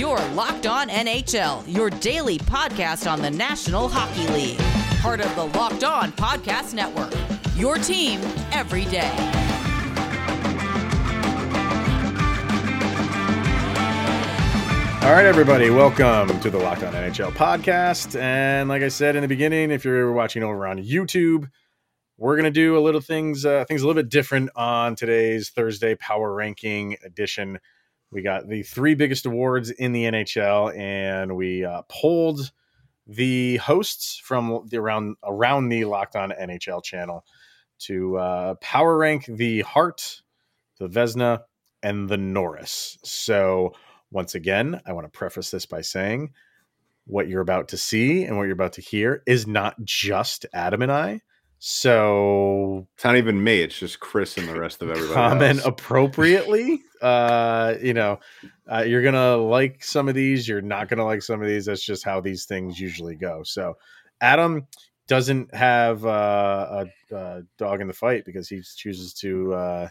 Your Locked On NHL, your daily podcast on the National Hockey League. Part of the Locked On Podcast Network. Your team every day. All right, everybody, welcome to the Locked On NHL podcast. And like I said in the beginning, if you're watching over on YouTube, we're gonna do a little things, uh, things a little bit different on today's Thursday Power Ranking edition. We got the three biggest awards in the NHL, and we uh, polled the hosts from the around around the Locked On NHL channel to uh, power rank the Hart, the Vesna, and the Norris. So once again, I want to preface this by saying what you're about to see and what you're about to hear is not just Adam and I. So It's not even me. It's just Chris and the rest of everybody. comment else. appropriately. uh, you know, uh, you're gonna like some of these. You're not gonna like some of these. That's just how these things usually go. So, Adam doesn't have uh, a, a dog in the fight because he chooses to uh,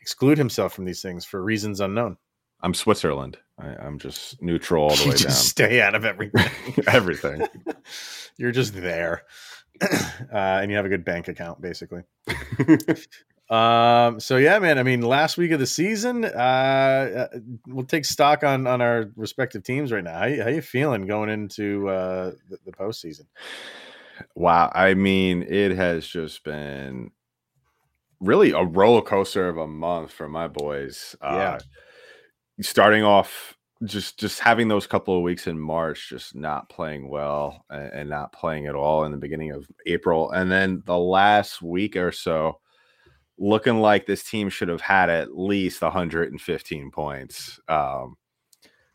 exclude himself from these things for reasons unknown. I'm Switzerland. I, I'm just neutral all the You way just stay out of everything. Everything. you're just there, and you have a good bank account, basically. Um. So yeah, man. I mean, last week of the season, uh, uh, we'll take stock on on our respective teams right now. How you, how you feeling going into uh the, the postseason? wow. I mean, it has just been really a roller coaster of a month for my boys. Yeah. Uh, starting off just just having those couple of weeks in March just not playing well and, and not playing at all in the beginning of April and then the last week or so looking like this team should have had at least 115 points um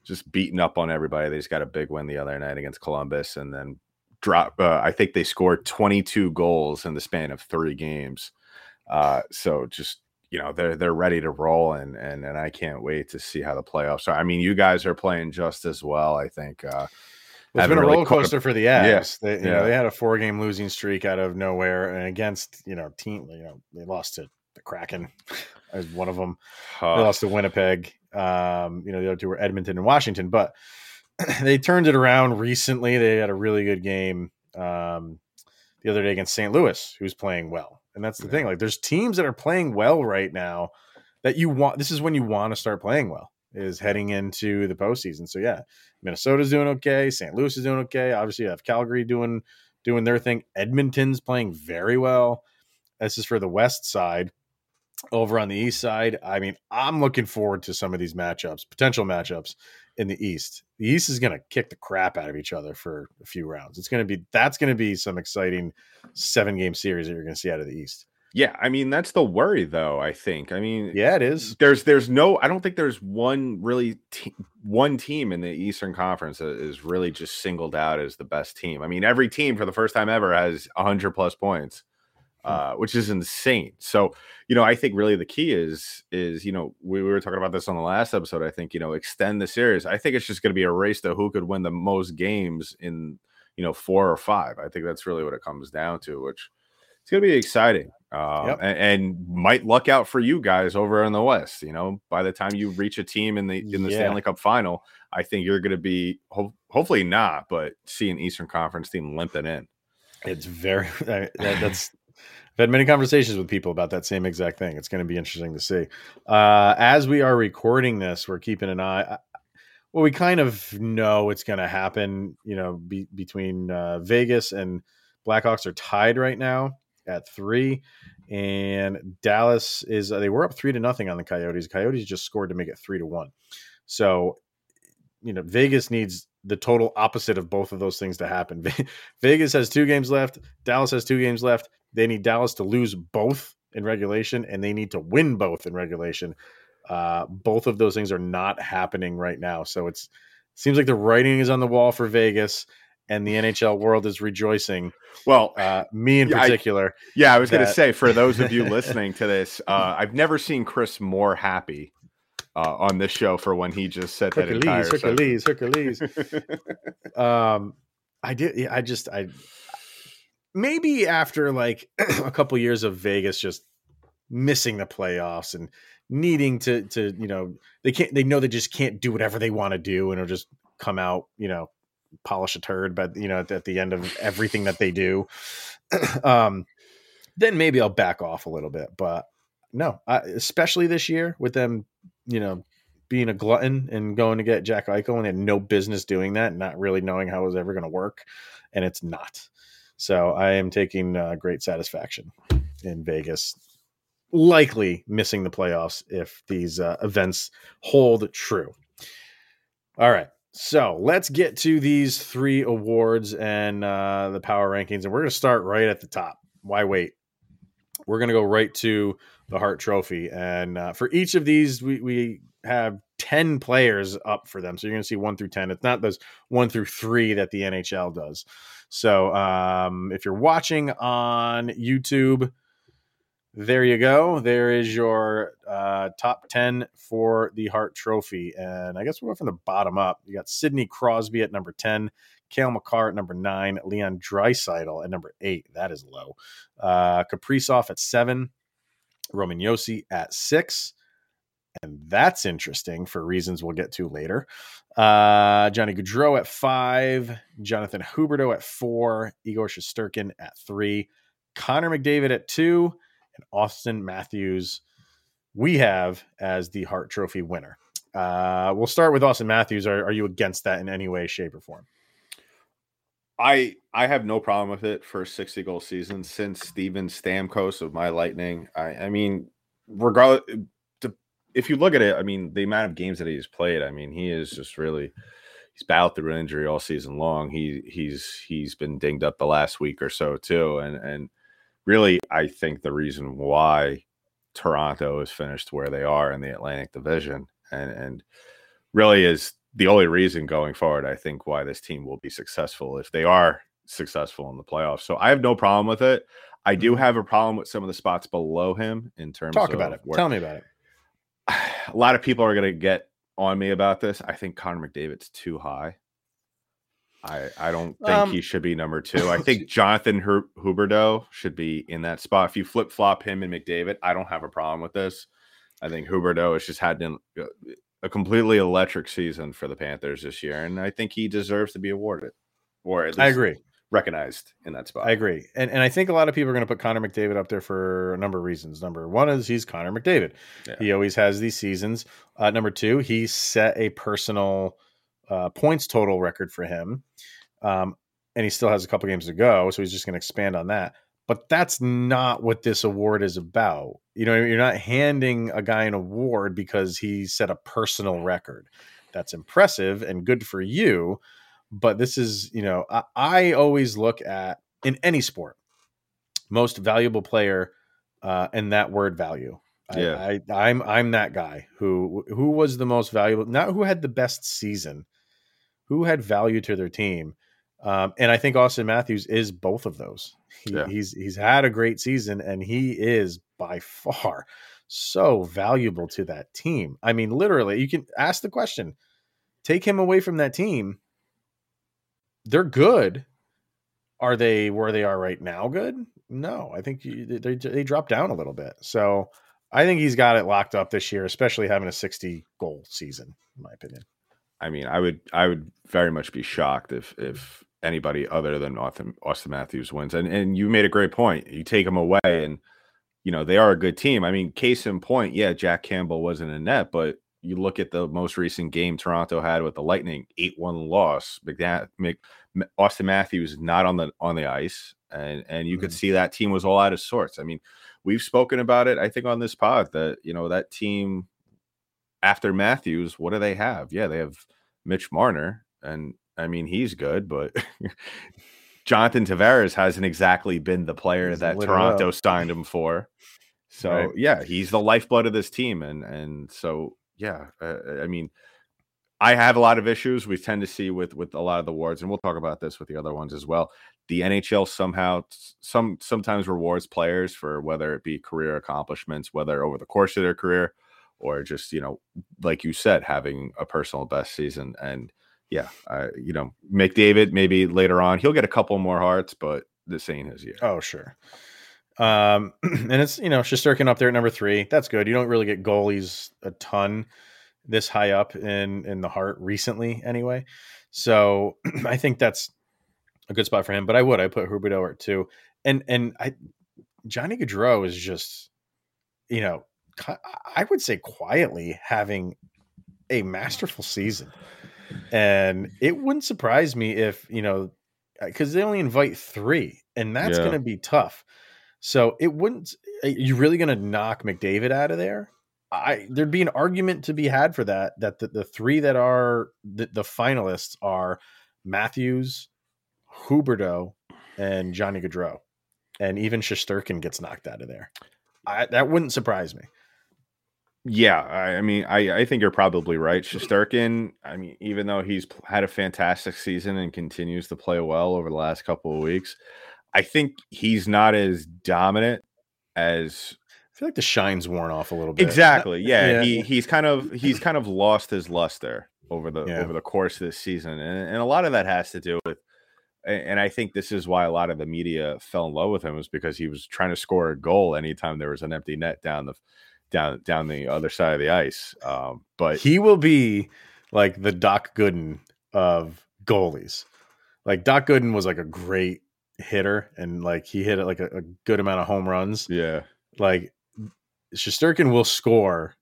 just beating up on everybody. They just got a big win the other night against Columbus and then drop uh, I think they scored 22 goals in the span of 3 games. Uh so just you know they're they're ready to roll and and and I can't wait to see how the playoffs are. I mean, you guys are playing just as well. I think. Uh, It's been a really roller coaster for the Avs. They, you know, they had a four game losing streak out of nowhere, and against you know team, you know, they lost to the Kraken as one of them. they uh, lost to Winnipeg. Um, you know, the other two were Edmonton and Washington, but they turned it around recently. They had a really good game um, the other day against St. Louis, who's playing well. And that's the thing. Like, there's teams that are playing well right now that you want. This is when you want to start playing well, is heading into the postseason. So yeah, Minnesota's doing okay. St. Louis is doing okay. Obviously, you have Calgary doing doing their thing. Edmonton's playing very well. This is for the West side over on the east side. I mean, I'm looking forward to some of these matchups, potential matchups in the east. The east is going to kick the crap out of each other for a few rounds. It's going to be that's going to be some exciting seven game series that you're going to see out of the east. yeah, I mean that's the worry though. I think. I mean, Yeah, it is. there's there's no. I don't think there's one really te- one team in the Eastern Conference that is really just singled out as the best team. I mean, every team for the first time ever has 100 plus points. Uh, which is insane. So, you know, I think really the key is is you know we, we were talking about this on the last episode. I think you know extend the series. I think it's just going to be a race to who could win the most games in you know four or five. I think that's really what it comes down to. Which it's going to be exciting. Um, Yep. and, and might luck out for you guys over in the West. You know, by the time you reach a team in the in the Yeah. Stanley Cup final, I think you're going to be ho- hopefully not, but see an Eastern Conference team limping in. It's very that, that's. Had many conversations with people about that same exact thing. It's going to be interesting to see. Uh, as we are recording this, we're keeping an eye. Well, we kind of know it's going to happen. You know, be, between uh, Vegas and Blackhawks are tied right now at three, and Dallas is they were up three to nothing on the Coyotes. Coyotes just scored to make it three to one. So, you know, Vegas needs the total opposite of both of those things to happen. Vegas has two games left. Dallas has two games left. They need Dallas to lose both in regulation, and they need to win both in regulation. Uh, both of those things are not happening right now. So it's seems like the writing is on the wall for Vegas, and the NHL world is rejoicing. Well, Uh, me in Yeah, I- particular. yeah, I was going to say for those of you listening to this, uh, I've never seen Chris more happy uh, on this show for when he just said that entire Hercules. Hercules, Hercules. um i did yeah, i just i maybe after like a couple years of vegas just missing the playoffs and needing to to you know they can't they know they just can't do whatever they want to do and it'll just come out you know polish a turd but you know at, at the end of everything that they do. Um then maybe i'll back off a little bit but no I, especially this year with them you know being a glutton and going to get jack eichel and had no business doing that not really knowing how it was ever going to work and it's not so i am taking uh, great satisfaction in vegas likely missing the playoffs if these uh, events hold true. All right. So let's get to these three awards and uh, the power rankings. And we're going to start right at the top. Why wait? We're going to go right to the Hart Trophy. And uh, for each of these, we, we have 10 players up for them. So you're going to see one through 10. It's not those one through three that the NHL does. So um, if you're watching on YouTube, there you go. There is your uh, top 10 for the Hart Trophy. And I guess we'll go from the bottom up. You got Sidney Crosby at number 10, Cale Makar at number 9, Leon Draisaitl at number 8. That is low. Uh, Kaprizov at 7, Roman Josi at 6. And that's interesting for reasons we'll get to later. Uh, Johnny Gaudreau at 5, Jonathan Huberdeau at 4, Igor Shesterkin at 3, Connor McDavid at 2, and Austin Matthews, we have as the Hart Trophy winner. Uh, we'll start with Austin Matthews. Are, are you against that in any way, shape, or form? I I have no problem with it for a 60 goal season since Steven Stamkos of my Lightning. I, I mean, regardless, if you look at it, I mean, the amount of games that he's played, I mean, he is just really he's battled through injury all season long. He he's he's been dinged up the last week or so too, and and really, I think the reason why Toronto is finished where they are in the Atlantic Division, and and really is the only reason going forward. I think why this team will be successful if they are successful in the playoffs. So I have no problem with it. I do mm-hmm. have a problem with some of the spots below him in terms. Of talk about it. Where, Tell me about it. A lot of people are going to get on me about this. I think Connor McDavid's too high. I I don't think um, he should be number two. I think Jonathan Her- Huberdeau should be in that spot. If you flip flop him and McDavid, I don't have a problem with this. I think Huberdeau has just had an, uh, a completely electric season for the Panthers this year, and I think he deserves to be awarded, or at least I agree recognized in that spot. I agree, and and I think a lot of people are going to put Connor McDavid up there for a number of reasons. Number one is he's Connor McDavid. Yeah. He always has these seasons. Uh, number two, he set a personal uh, points total record for him. Um, and he still has a couple games to go, so he's just going to expand on that. But that's not what this award is about. You know, you're not handing a guy an award because he set a personal record. That's impressive and good for you. But this is, you know, I, I always look at in any sport, most valuable player uh, and that word value. Yeah. I, I, I'm I'm that guy who who was the most valuable, not who had the best season, who had value to their team. Um, and I think Austin Matthews is both of those. He, yeah. He's he's had a great season, and he is by far so valuable to that team. I mean, literally, you can ask the question: take him away from that team. They're good. Are they where they are right now? Good? No, I think they they drop down a little bit. So I think he's got it locked up this year, especially having a sixty goal season, in my opinion. I mean, I would I would very much be shocked if if anybody other than Austin, Austin Matthews wins. And and you made a great point. You take them away, and you know they are a good team. I mean, case in point, yeah, Jack Campbell wasn't in net, but you look at the most recent game Toronto had with the Lightning, eight one loss. McDa- Mc, Austin Matthews not on the on the ice, and and you mm-hmm. could see that team was all out of sorts. I mean, we've spoken about it. I think on this pod that you know that team after Matthews, what do they have? Yeah, they have Mitch Marner, and I mean he's good, but Jonathan Tavares hasn't exactly been the player he's that Toronto up. signed him for. So right. yeah, he's the lifeblood of this team, and and so yeah, uh, I mean, I have a lot of issues we tend to see with with a lot of the awards, and we'll talk about this with the other ones as well. The NHL somehow some sometimes rewards players for whether it be career accomplishments, whether over the course of their career or just you know like you said having a personal best season and yeah uh, you know mcdavid maybe later on he'll get a couple more Harts but this ain't his year oh sure Um, and it's you know Shesterkin up there at number three. That's good. You don't really get goalies a ton this high up in in the Hart recently, anyway. So I think that's a good spot for him. But I would I put Huberdeau at two, and and I Johnny Gaudreau is just you know I would say quietly having a masterful season, and it wouldn't surprise me if you know because they only invite three, and that's yeah. going to be tough. So it wouldn't. Eh, you really going to knock McDavid out of there? I there'd be an argument to be had for that. That the, the three that are the, the finalists are Matthews, Huberdeau, and Johnny Gaudreau, and even Shesterkin gets knocked out of there. I, that wouldn't surprise me. Yeah, I, I mean, I, I think you're probably right. Shesterkin, I mean, even though he's had a fantastic season and continues to play well over the last couple of weeks, I think he's not as dominant as I feel like the shine's worn off a little bit. Exactly. Yeah, yeah. he he's kind of he's kind of lost his luster over the yeah. over the course of this season, and, and a lot of that has to do with. And I think this is why a lot of the media fell in love with him was because he was trying to score a goal anytime there was an empty net down the down down the other side of the ice. Um, but he will be like the Doc Gooden of goalies. Like Doc Gooden was like a great hitter, and like he hit like a, a good amount of home runs. Yeah, like Shesterkin will score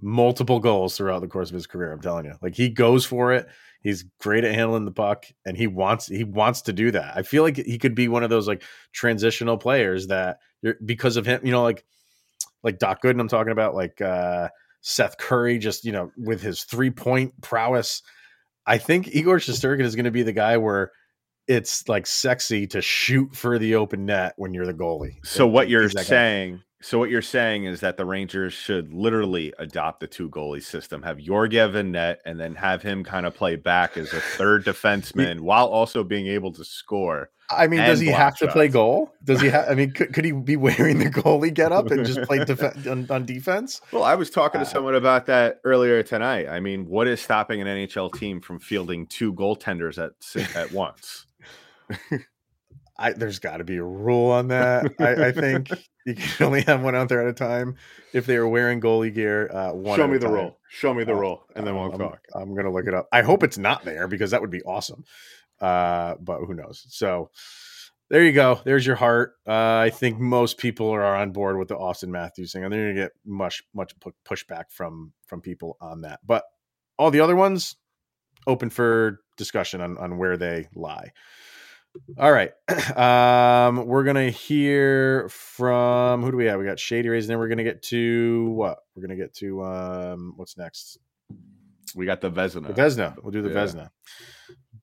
multiple goals throughout the course of his career. I'm telling you, like he goes for it. He's great at handling the puck, and he wants he wants to do that. I feel like he could be one of those like transitional players that you're because of him. You know, like like Doc Gooden I'm talking about, like uh, Seth Curry, just you know, with his three point prowess. I think Igor Shesterkin is going to be the guy where it's like sexy to shoot for the open net when you're the goalie. So what you're saying, guy. so what you're saying is that the Rangers should literally adopt the two goalie system, have Georgiev in net, and then have him kind of play back as a third defenseman while also being able to score. I mean, does he have shots. to play goal? Does he have? I mean, could, could he be wearing the goalie get up and just play def- on, on, defense? Well, I was talking to uh, someone about that earlier tonight. I mean, what is stopping an NHL team from fielding two goaltenders at at once? I, there's got to be a rule on that. I, I, think you can only have one out there at a time. If they are wearing goalie gear, uh, one show me the time. rule. Show me the uh, rule, and then we'll I'm, talk. I'm gonna look it up. I hope it's not there because that would be awesome. Uh, but who knows? So there you go. There's your Hart. Uh, I think most people are on board with the Austin Matthews thing, and they're gonna get much much pushback from from people on that. But all the other ones open for discussion on on where they lie. All right. Um, we're gonna hear from who do we have? We got Shady Rays, and then we're gonna get to what? We're gonna get to um what's next? We got the Vesna. The Vezina. We'll do the yeah. Vezina.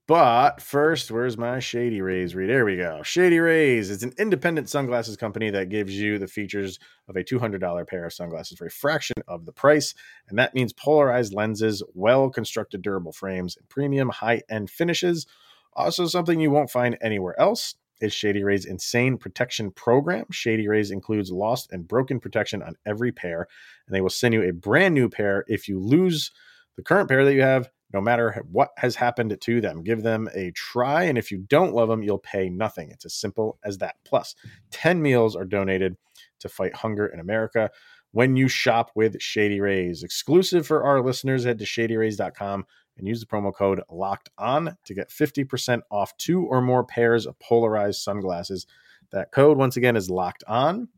But first, where's my Shady Rays read? There we go. Shady Rays is an independent sunglasses company that gives you the features of a $200 pair of sunglasses for a fraction of the price. And that means polarized lenses, well constructed durable frames, and premium high end finishes. Also, something you won't find anywhere else is Shady Rays Insane Protection Program. Shady Rays includes lost and broken protection on every pair, and they will send you a brand new pair if you lose the current pair that you have no matter what has happened to them. Give them a try, and if you don't love them, you'll pay nothing. It's as simple as that. Plus, 10 meals are donated to fight hunger in America when you shop with Shady Rays. Exclusive for our listeners, head to shadyrays.com and use the promo code locked on to get 50% off two or more pairs of polarized sunglasses. That code, once again, is locked on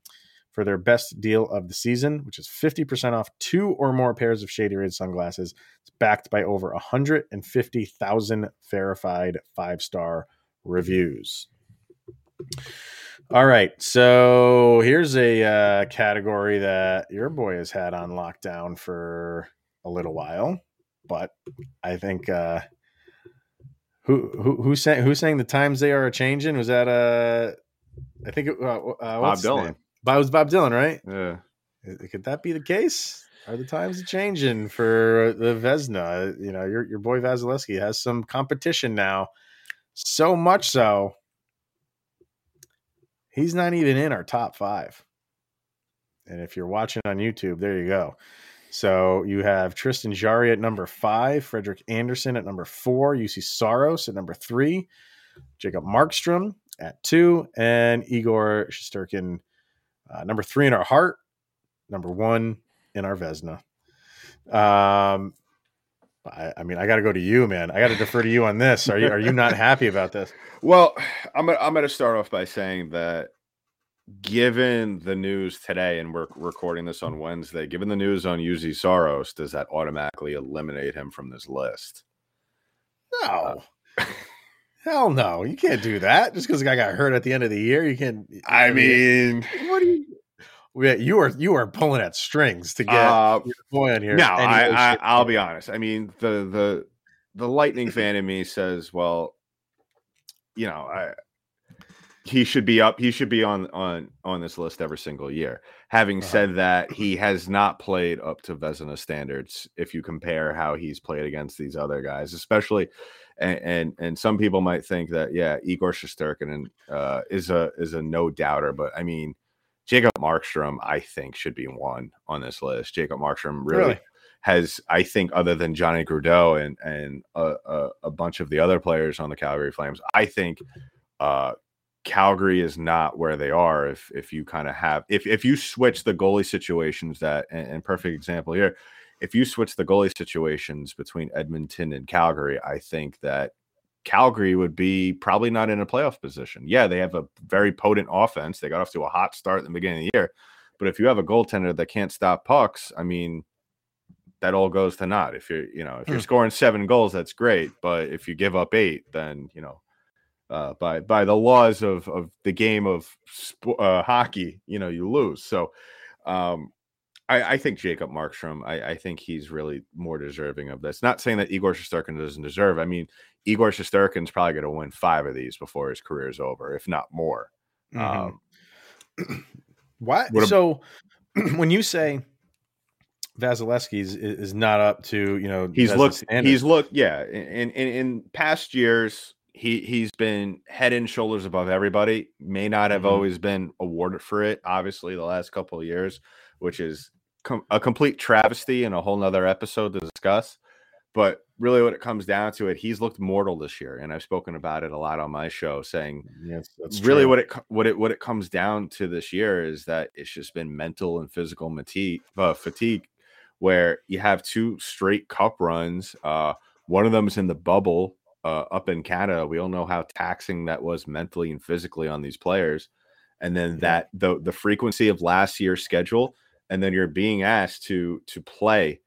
for their best deal of the season, which is 50% off two or more pairs of Shady Rays sunglasses. It's backed by over 150,000 verified five star reviews. All right, so here's a uh, category that your boy has had on lockdown for a little while, but I think uh, who who who's saying who's saying the times they are a changing? Was that uh I think it, uh, uh, Bob Dylan. Bob was Bob Dylan, right? Yeah. Could that be the case? Are the times changing for the Vesna? You know, your your boy Vasilevskiy has some competition now. So much so, he's not even in our top five. And if you're watching on YouTube, there you go. So you have Tristan Jarry at number five, Frederik Andersen at number four, Juuse Saros at number three, Jacob Markstrom at two, and Igor Shesterkin Uh, number three in our Hart, number one in our Vesna. Um, I, I mean, I got to go to you, man. I got to defer to you on this. Are you are you not happy about this? Well, I'm I'm going to start off by saying that given the news today, and we're recording this on Wednesday, given the news on Juuse Saros, does that automatically eliminate him from this list? No. Hell no. You can't do that. Just because a guy got hurt at the end of the year, you can't. I mean, what do you. Yeah, you are you are pulling at strings to get uh, your boy on here. no, I, I, I'll be honest. I mean, the the the Lightning fan in me says, well, you know, I he should be up. He should be on on on this list every single year. Having Uh-huh. said that, he has not played up to Vezina standards. If you compare how he's played against these other guys, especially, and and, and some people might think that yeah, Igor Shesterkin uh, is a is a no doubter, but I mean, Jacob Markstrom, I think should be one on this list. Jacob Markstrom really, Really? has, I think, other than Johnny Gaudreau and and a, a, a bunch of the other players on the Calgary Flames, I think. Uh, Calgary is not where they are if if you kind of have if if you switch the goalie situations that and, and perfect example here if you switch the goalie situations between Edmonton and Calgary I think that Calgary would be probably not in a playoff position. Yeah, they have a very potent offense. They got off to a hot start in the beginning of the year. But if you have a goaltender that can't stop pucks, I mean, that all goes to naught. If you're, you know, if you're Hmm. scoring seven goals, that's great. But if you give up eight, then you know, uh, by by the laws of of the game of sp- uh, hockey, you know, you lose. So, um, I, I think Jacob Markstrom. I, I think he's really more deserving of this. Not saying that Igor Shesterkin doesn't deserve. I mean, Igor Shesterkin's probably going to win five of these before his career is over, if not more. Mhm. Um? What ab- so when you say Vasilevsky is, is not up to you know he's looked standards, he's looked yeah in, in in past years he he's been head and shoulders above everybody may not have Mhm. always been awarded for it obviously the last couple of years which is com- a complete travesty and a whole nother episode to discuss but really what it comes down to it he's looked mortal this year and i've spoken about it a lot on my show saying yes, that's really true. what it what it what it comes down to this year is that it's just been mental and physical fatigue, uh, fatigue where you have two straight cup runs. Uh, one of them is in the bubble uh, up in Canada. We all know how taxing that was mentally and physically on these players, and then that the the frequency of last year's schedule, and then you're being asked to to play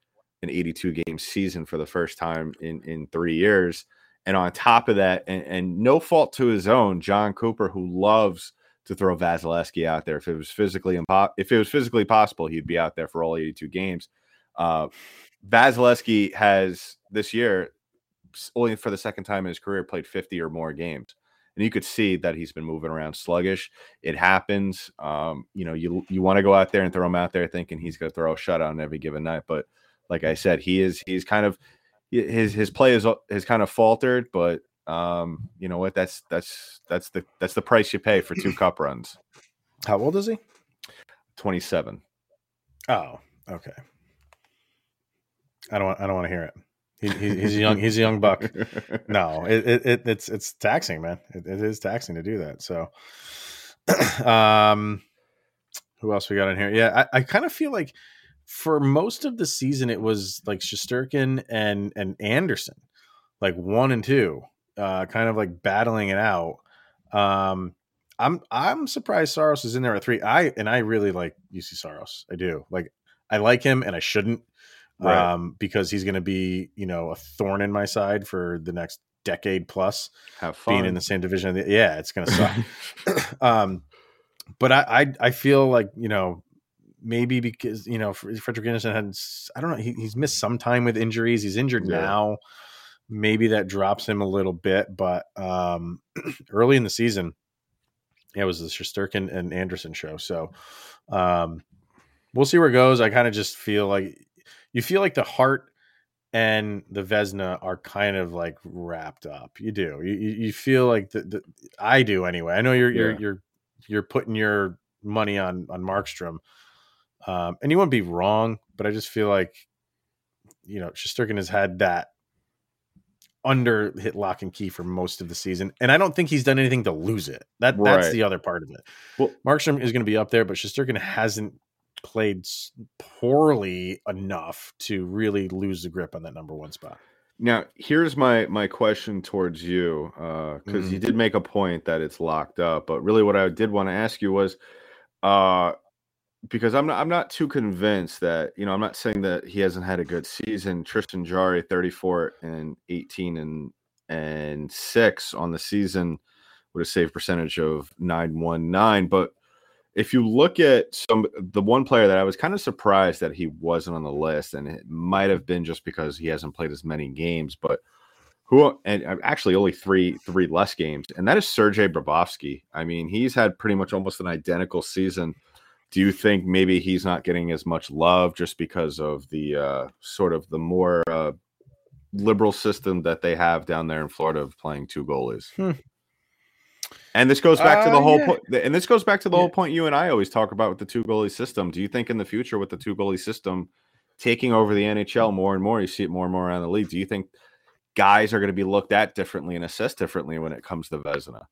an 82 game season for the first time in in three years. And on top of that, and, and no fault to his own, Jon Cooper, who loves to throw Vasilevsky out there. If it was physically impo- if it was physically possible, he'd be out there for all 82 games. Uh, Vasilevsky has this year, only for the second time in his career, played 50 or more games. And you could see that he's been moving around sluggish. It happens. Um, you know, you you want to go out there and throw him out there thinking he's going to throw a shutout on every given night. But like I said, he is he's kind of his his play is has kind of faltered. But um, you know what? That's that's that's the that's the price you pay for two cup runs. How old is he? 27. Oh, okay. I don't. I don't want to hear it. He, he, he's a young. He's a young buck. No, it, it, it it's it's taxing, man. It, it is taxing to do that. So, um, who else we got in here? Yeah, I, I kind of feel like for most of the season it was like Shesterkin and and Andersen, like one and two, uh, kind of like battling it out. Um, I'm I'm surprised Saros is in there at three. I and I really like Juuse Saros. I do like I like him, and I shouldn't Right. um, because he's going to be, you know, a thorn in my side for the next decade plus Have fun. being in the same division. Yeah, it's going to suck. um, but I, I, I feel like you know maybe because you know Frederik Andersen had I don't know he, he's missed some time with injuries. He's injured Yeah. now. Maybe that drops him a little bit, but um, early in the season, yeah, it was the Shesterkin and Andersen show. So um, we'll see where it goes. I kind of just feel like you feel like the Hart and the Vesna are kind of like wrapped up. You do. You you, feel like the, the I do anyway. I know you're you're Yeah. you're you're putting your money on on Markstrom, um, and you wouldn't be wrong. But I just feel like you know Shesterkin has had that under hit lock and key for most of the season, and I don't think he's done anything to lose it. That Right. that's the other part of it. Well- Markstrom is going to be up there, but Shesterkin hasn't played poorly enough to really lose the grip on that number one spot. Now, here's my my question towards you, because you Mhm. did make a point that it's locked up, but really, what I did want to ask you was, uh, because I'm not I'm not too convinced that you know I'm not saying that he hasn't had a good season. Tristan Jarry, 34 and 18 and and six on the season with a save percentage of 919, but if you look at some the one player that I was kind of surprised that he wasn't on the list, and it might have been just because he hasn't played as many games, but who and uh, actually only three three less games, and that is Sergei Bobrovsky. I mean, he's had pretty much almost an identical season. Do you think maybe he's not getting as much love just because of the uh, sort of the more uh, liberal system that they have down there in Florida of playing two goalies? Hmm. And this goes back to Uh, the whole yeah. point. And this goes back to the Yeah. whole point you and I always talk about with the two goalie system. Do you think in the future with the two goalie system taking over the NHL more and more, you see it more and more around the league? Do you think guys are going to be looked at differently and assessed differently when it comes to Vezina?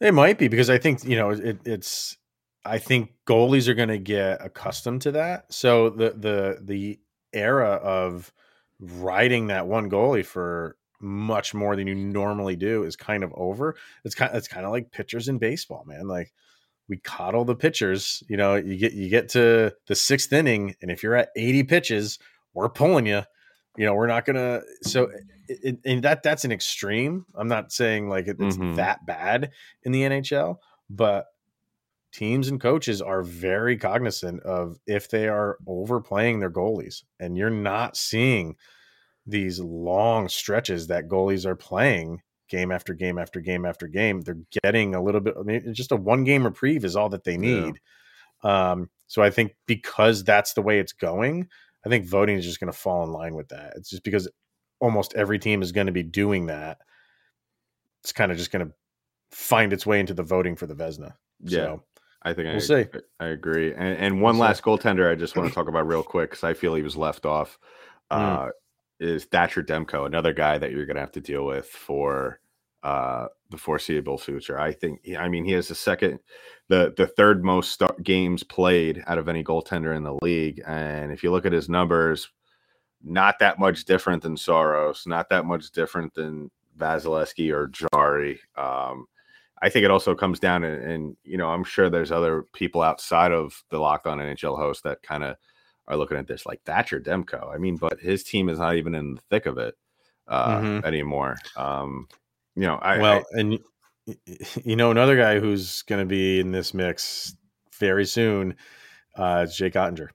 It might be because I think you know it, it's. I think goalies are going to get accustomed to that. So the the the era of riding that one goalie for much more than you normally do is kind of over. It's kind it's kind of like pitchers in baseball, man. Like we coddle the pitchers. You know, you get you get to the sixth inning, and if you're at 80 pitches, we're pulling you. You know, we're not gonna. So, it, it- and that that's an extreme. I'm not saying like it, it's Mhm. that bad in the NHL, but teams and coaches are very cognizant of if they are overplaying their goalies, and you're not seeing these long stretches that goalies are playing game after game after game after game. They're getting a little bit. I mean, just a one game reprieve is all that they Yeah. need. Um, so I think because that's the way it's going, I think voting is just going to fall in line with that. It's just because almost every team is going to be doing that. It's kind of just going to find its way into the voting for the Vesna. Yeah. So, I think We'll I, see. I agree. And, and one We'll see. last goaltender I just want to talk about real quick because I feel he was left off uh, is Thatcher Demko, another guy that you're going to have to deal with for uh, the foreseeable future. I think, I mean, he has the second, the the third most games played out of any goaltender in the league. And if you look at his numbers, not that much different than Saros, not that much different than Vasilevsky or Jarry. Um, I think it also comes down and, and you know I'm sure there's other people outside of the Locked On NHL host that kind of are looking at this like Thatcher Demko. I mean, but his team is not even in the thick of it uh, Mhm. anymore. Um, you know, I well, I- and you know another guy who's going to be in this mix very soon uh, is Jake Oettinger.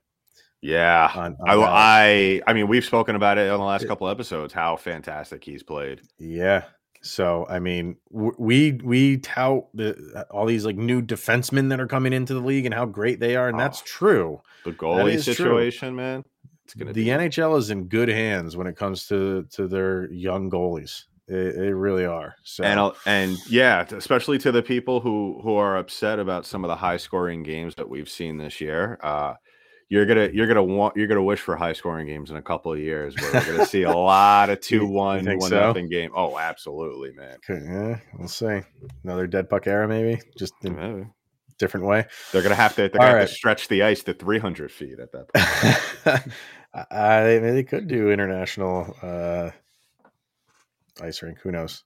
yeah. On, on I, I I mean we've spoken about it on the last couple episodes how fantastic he's played. Yeah. So I mean, we we tout the all these like new defensemen that are coming into the league and how great they are, and that's Oh, true. The goalie is true. situation, man. It's gonna The be NHL is in good hands when it comes to to their young goalies. They, they really are. So and I'll- and yeah, especially to the people who who are upset about some of the high scoring games that we've seen this year. Uh, you're gonna you're gonna want you're gonna wish for high scoring games in a couple of years where we're gonna see a lot of two one one so? nothing game. Oh, absolutely, man. Okay, yeah, we'll see. Another dead puck era, maybe just in a different way. They're gonna have to they're gonna have right. to stretch the ice to 300 feet at that point. uh, they, they could do international uh, ice rink. Who knows?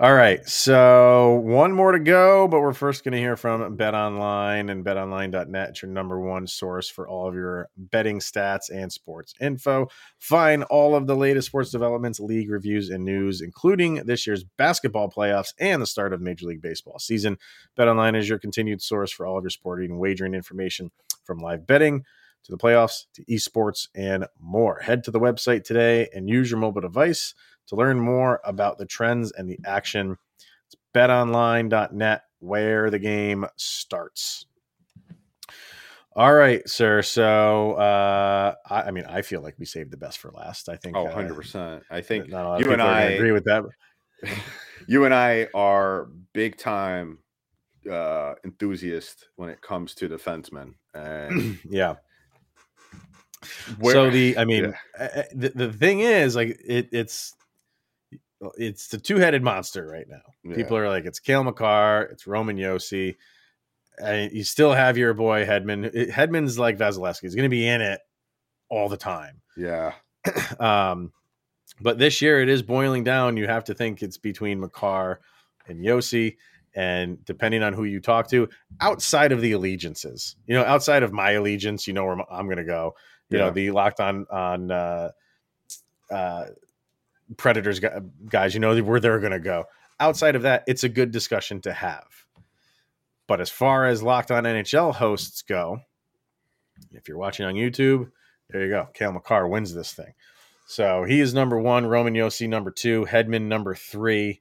All right. So one more to go, but we're first going to hear from Bet Online and betonline.net. Your number one source for all of your betting stats and sports info. Find all of the latest sports developments, league reviews, and news, including this year's basketball playoffs and the start of Major League Baseball season. BetOnline is your continued source for all of your sporting and wagering information from live betting to the playoffs to esports and more. Head to the website today and use your mobile device to learn more about the trends and the action. It's betonline.net where the game starts. All right, sir. So, uh, I, I mean, I feel like we saved the best for last. I think. Oh, uh, 100%. I think not a lot of you and people are gonna I agree with that. you and I are big time uh enthusiasts when it comes to defensemen and yeah. where- so the, I mean, Yeah. uh, uh, the, the thing is, like, it, it's it's the two headed monster right now. Yeah. People are like, it's Cale Makar, it's Roman Josi. And you still have your boy Hedman. Hedman's like Vasilevsky. He's going to be in it all the time. Yeah. Um, but this year it is boiling down. You have to think it's between Makar and Josi. And depending on who you talk to, outside of the allegiances, you know, outside of my allegiance, you know where I'm going to go. You Yeah. know, the locked on on uh, uh, Predators guys, you know where they're going to go. Outside of that, it's a good discussion to have. But as far as locked on NHL hosts go, if you're watching on YouTube, there you go. Cale Makar wins this thing. So he is number one. Roman Josi number two. Hedman number three.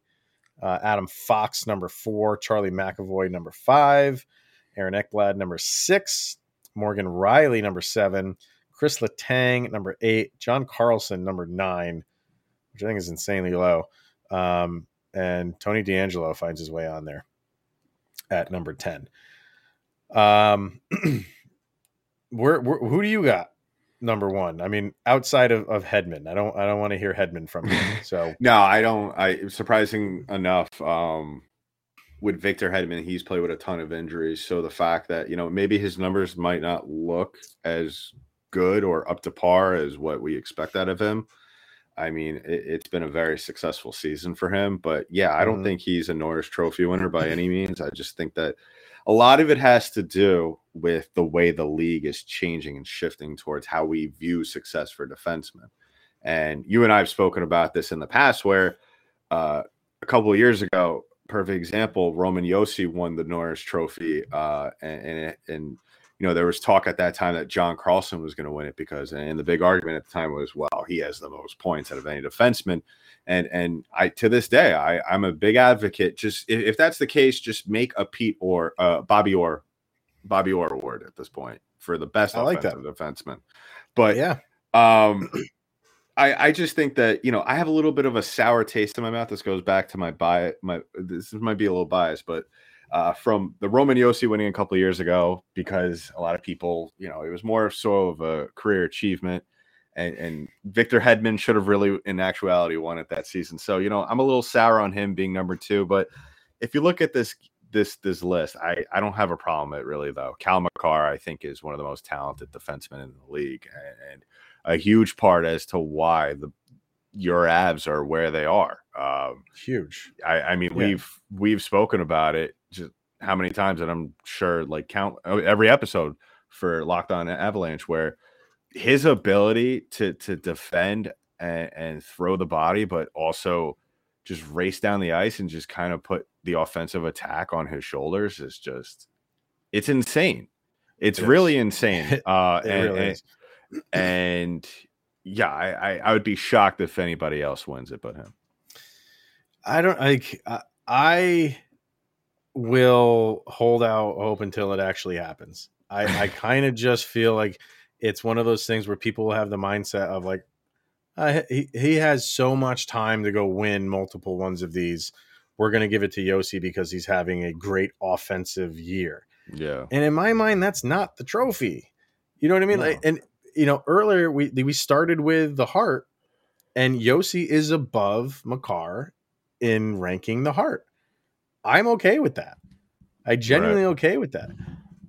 Uh, Adam Fox number four. Charlie McAvoy number five. Aaron Ekblad number six. Morgan Rielly number seven. Chris Letang number eight. John Carlson number nine, which I think is insanely low. Um, and Tony DeAngelo finds his way on there at number ten. Um, where, where who do you got number one? I mean, outside of, of Hedman, I don't I don't want to hear Hedman from you. So No, I don't. I surprising enough. Um, with Victor Hedman, he's played with a ton of injuries. So the fact that you know maybe his numbers might not look as good or up to par as what we expect out of him. I mean, it, it's been a very successful season for him. But yeah, I don't Mhm. think he's a Norris Trophy winner by any means. I just think that a lot of it has to do with the way the league is changing and shifting towards how we view success for defensemen. And you and I have spoken about this in the past, where uh, a couple of years ago, perfect example, Roman Josi won the Norris Trophy, uh, and, and and you know there was talk at that time that John Carlson was going to win it because, and the big argument at the time was, well, he has the most points out of any defenseman, and and I to this day I I'm a big advocate. Just if, if that's the case, just make a Pete or uh, Bobby Orr Bobby Orr award at this point for the best I like that. defenseman. But yeah, um, I I just think that you know I have a little bit of a sour taste in my mouth. This goes back to my bias. My this might be a little biased, but uh, from the Roman Josi winning a couple of years ago, because a lot of people, you know, it was more so of a career achievement. And, and Victor Hedman should have really, in actuality, won it that season. So you know, I'm a little sour on him being number two. But if you look at this this this list, I I don't have a problem with it really though. Cale Makar, I think, is one of the most talented defensemen in the league, and, and a huge part as to why the your Avs are where they are. Um, huge. I, I mean, Yeah. we've we've spoken about it just how many times, and I'm sure like count oh, every episode for Locked On Avalanche, where his ability to to defend and, and throw the body, but also just race down the ice and just kind of put the offensive attack on his shoulders is just it's insane. It's It is. really insane. Uh, and, really and yeah, I, I I would be shocked if anybody else wins it but him. I don't like. I, I will hold out hope until it actually happens. I, I kind of just feel like it's one of those things where people have the mindset of like, uh, he he has so much time to go win multiple ones of these. We're going to give it to Josi because he's having a great offensive year. Yeah. And in my mind, that's not the trophy. You know what I mean? No. Like, and you know, earlier we we started with the Hart, and Josi is above Makar in ranking the Hart. I'm okay with that. I genuinely okay with that.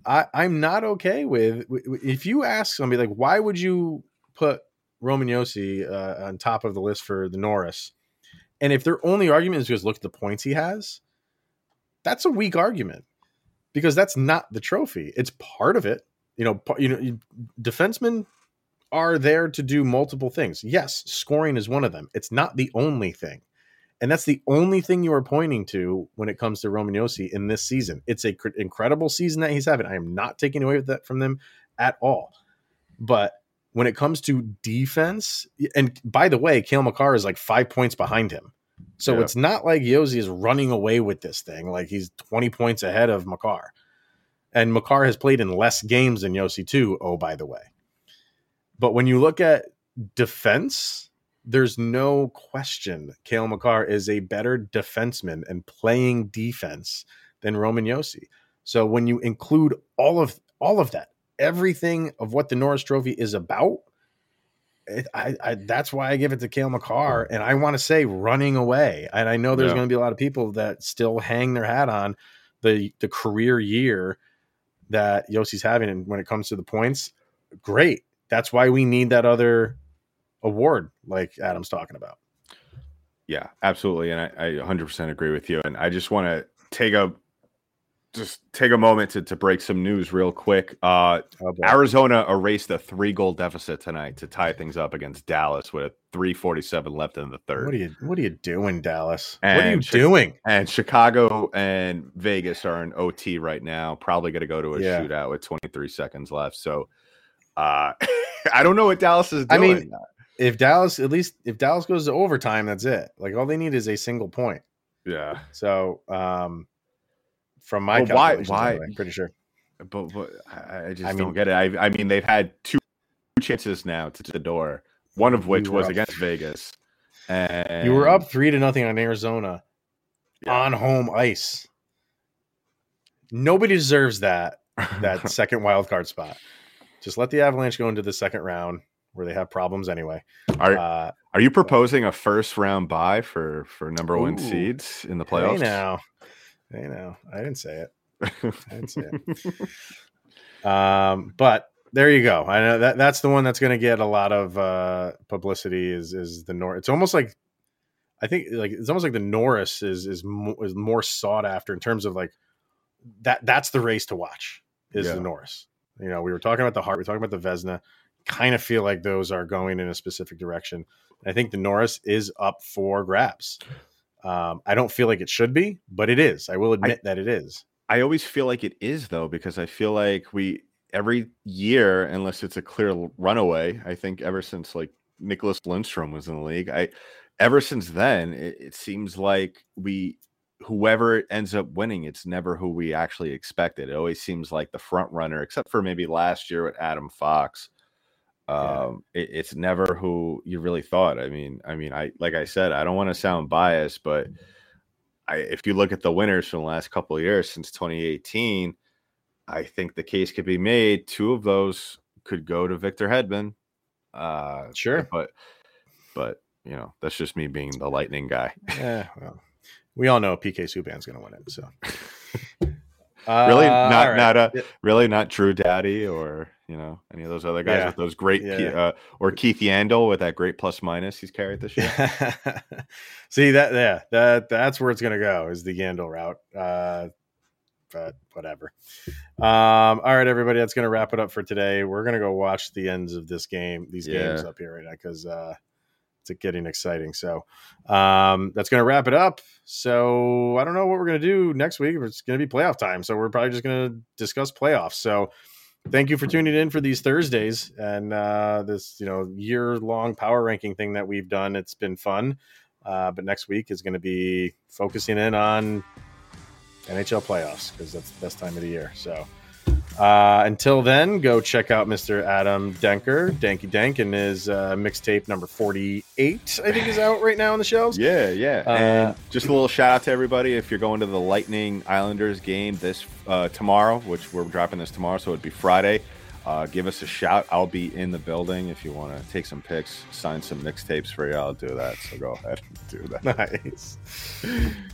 I, I'm not okay with if you ask somebody like, why would you put Roman Josi uh, on top of the list for the Norris? And if their only argument is just look at the points he has, that's a weak argument because that's not the trophy. It's part of it. You know, you know, you- defensemen are there to do multiple things. Yes, scoring is one of them. It's not the only thing. And that's the only thing you are pointing to when it comes to Roman Josi in this season. It's a cr- incredible season that he's having. I am not taking away that from them at all. But when it comes to defense, and by the way, Cale Makar is like five points behind him. So Yeah. it's not like Josi is running away with this thing. Like he's 20 points ahead of Makar. And Makar has played in less games than Josi too, oh, by the way. But when you look at defense, there's no question Cale Makar is a better defenseman and playing defense than Roman Josi. So when you include all of all of that, everything of what the Norris Trophy is about, it, I, I, that's why I give it to Cale Makar, hmm. and I want to say running away. And I know there's Yeah. going to be a lot of people that still hang their hat on the the career year that Josi's having, and when it comes to the points, great. That's why we need that other award, like Adam's talking about. Yeah, absolutely, and I, I 100% agree with you. And I just want to take a just take a moment to, to break some news real quick. Uh, Oh. Arizona erased a three goal deficit tonight to tie things up against Dallas with a three forty seven left in the third. what are you What are you doing, Dallas? what are you And Chi- doing? and Chicago and Vegas are in OT right now. Probably going to go to a Yeah. shootout with 23 seconds left. So uh, I don't know what Dallas is I doing. mean, If Dallas, at least if Dallas goes to overtime, that's it. Like all they need is a single point. yeah, So, um, from my But why- why- anyway, I'm pretty sure. but, but I, I just I don't mean- get it. I, I mean, they've had two chances now to the door, one of which was up- against Vegas. And You were up three to nothing on Arizona Yeah. on home ice. Nobody deserves that that second wild card spot. Just let the Avalanche go into the second round where they have problems anyway. are, Uh, are you proposing a first round bye for for number one seeds in the hey playoffs? now, hey now, I didn't say it. I didn't say it. Um, but there you go. I know that that's the one that's going to get a lot of uh, publicity. Is is the Norris? It's almost like I think like it's almost like the Norris is is mo- is more sought after in terms of like that. That's the race to watch. Is Yeah. the Norris? You know, we were talking about the Hart. We are talking about the Vezina. Kind of feel like those are going in a specific direction. I think the Norris is up for grabs. Um, I don't feel like it should be, but it is. I will admit that it is. I always feel like it is though, because I feel like we every year, unless it's a clear runaway, I think ever since like Nicklas Lidstrom was in the league, I ever since then it, it seems like we whoever ends up winning, it's never who we actually expected. It always seems like the front runner, except for maybe last year with Adam Fox. Yeah. Um, it, it's never who you really thought. I mean, I mean, I like I said, I don't want to sound biased, but I, if you look at the winners from the last couple of years since 2018, I think the case could be made. Two of those could go to Victor Hedman. Uh, Sure. but but you know that's just me being the lightning guy. Yeah, well, we all know PK Subban's going to win it. So, really, Uh, not right. not a really not Drew Doughty or you know any of those other guys Yeah. with those great Yeah, yeah. Uh, or Keith Yandle with that great plus minus he's carried this year. See that? Yeah, that that's where it's going to go is the Yandel route. Uh, but whatever. Um, all right, everybody, that's going to wrap it up for today. We're going to go watch the ends of this game, these games up here right now because uh, it's getting exciting. So um, that's going to wrap it up. So I don't know what we're going to do next week. It's going to be playoff time, so we're probably just going to discuss playoffs. So thank you for tuning in for these Thursdays and uh, this you know year long power ranking thing that we've done. It's been fun. Uh, but next week is going to be focusing in on NHL playoffs because that's the best time of the year. So uh, until then, go check out Mr. Adam Denker, Danky Dank, and his uh, mixtape number 48, I think is out right now on the shelves. Yeah, yeah. Uh, and just a little shout out to everybody if you're going to the Lightning Islanders game this uh, tomorrow, which we're dropping this tomorrow, so it'd be Friday. Uh, give us a shout. I'll be in the building if you want to take some pics, sign some mixtapes for you. I'll do that. So go ahead and do that. Nice.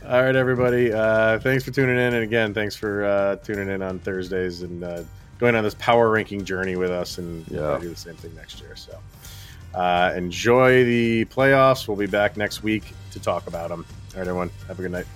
All right, everybody. Uh, thanks for tuning in. And again, thanks for uh, tuning in on Thursdays and uh, going on this power ranking journey with us. And we'll Yeah. do the same thing next year. So uh, enjoy the playoffs. We'll be back next week to talk about them. All right, everyone. Have a good night.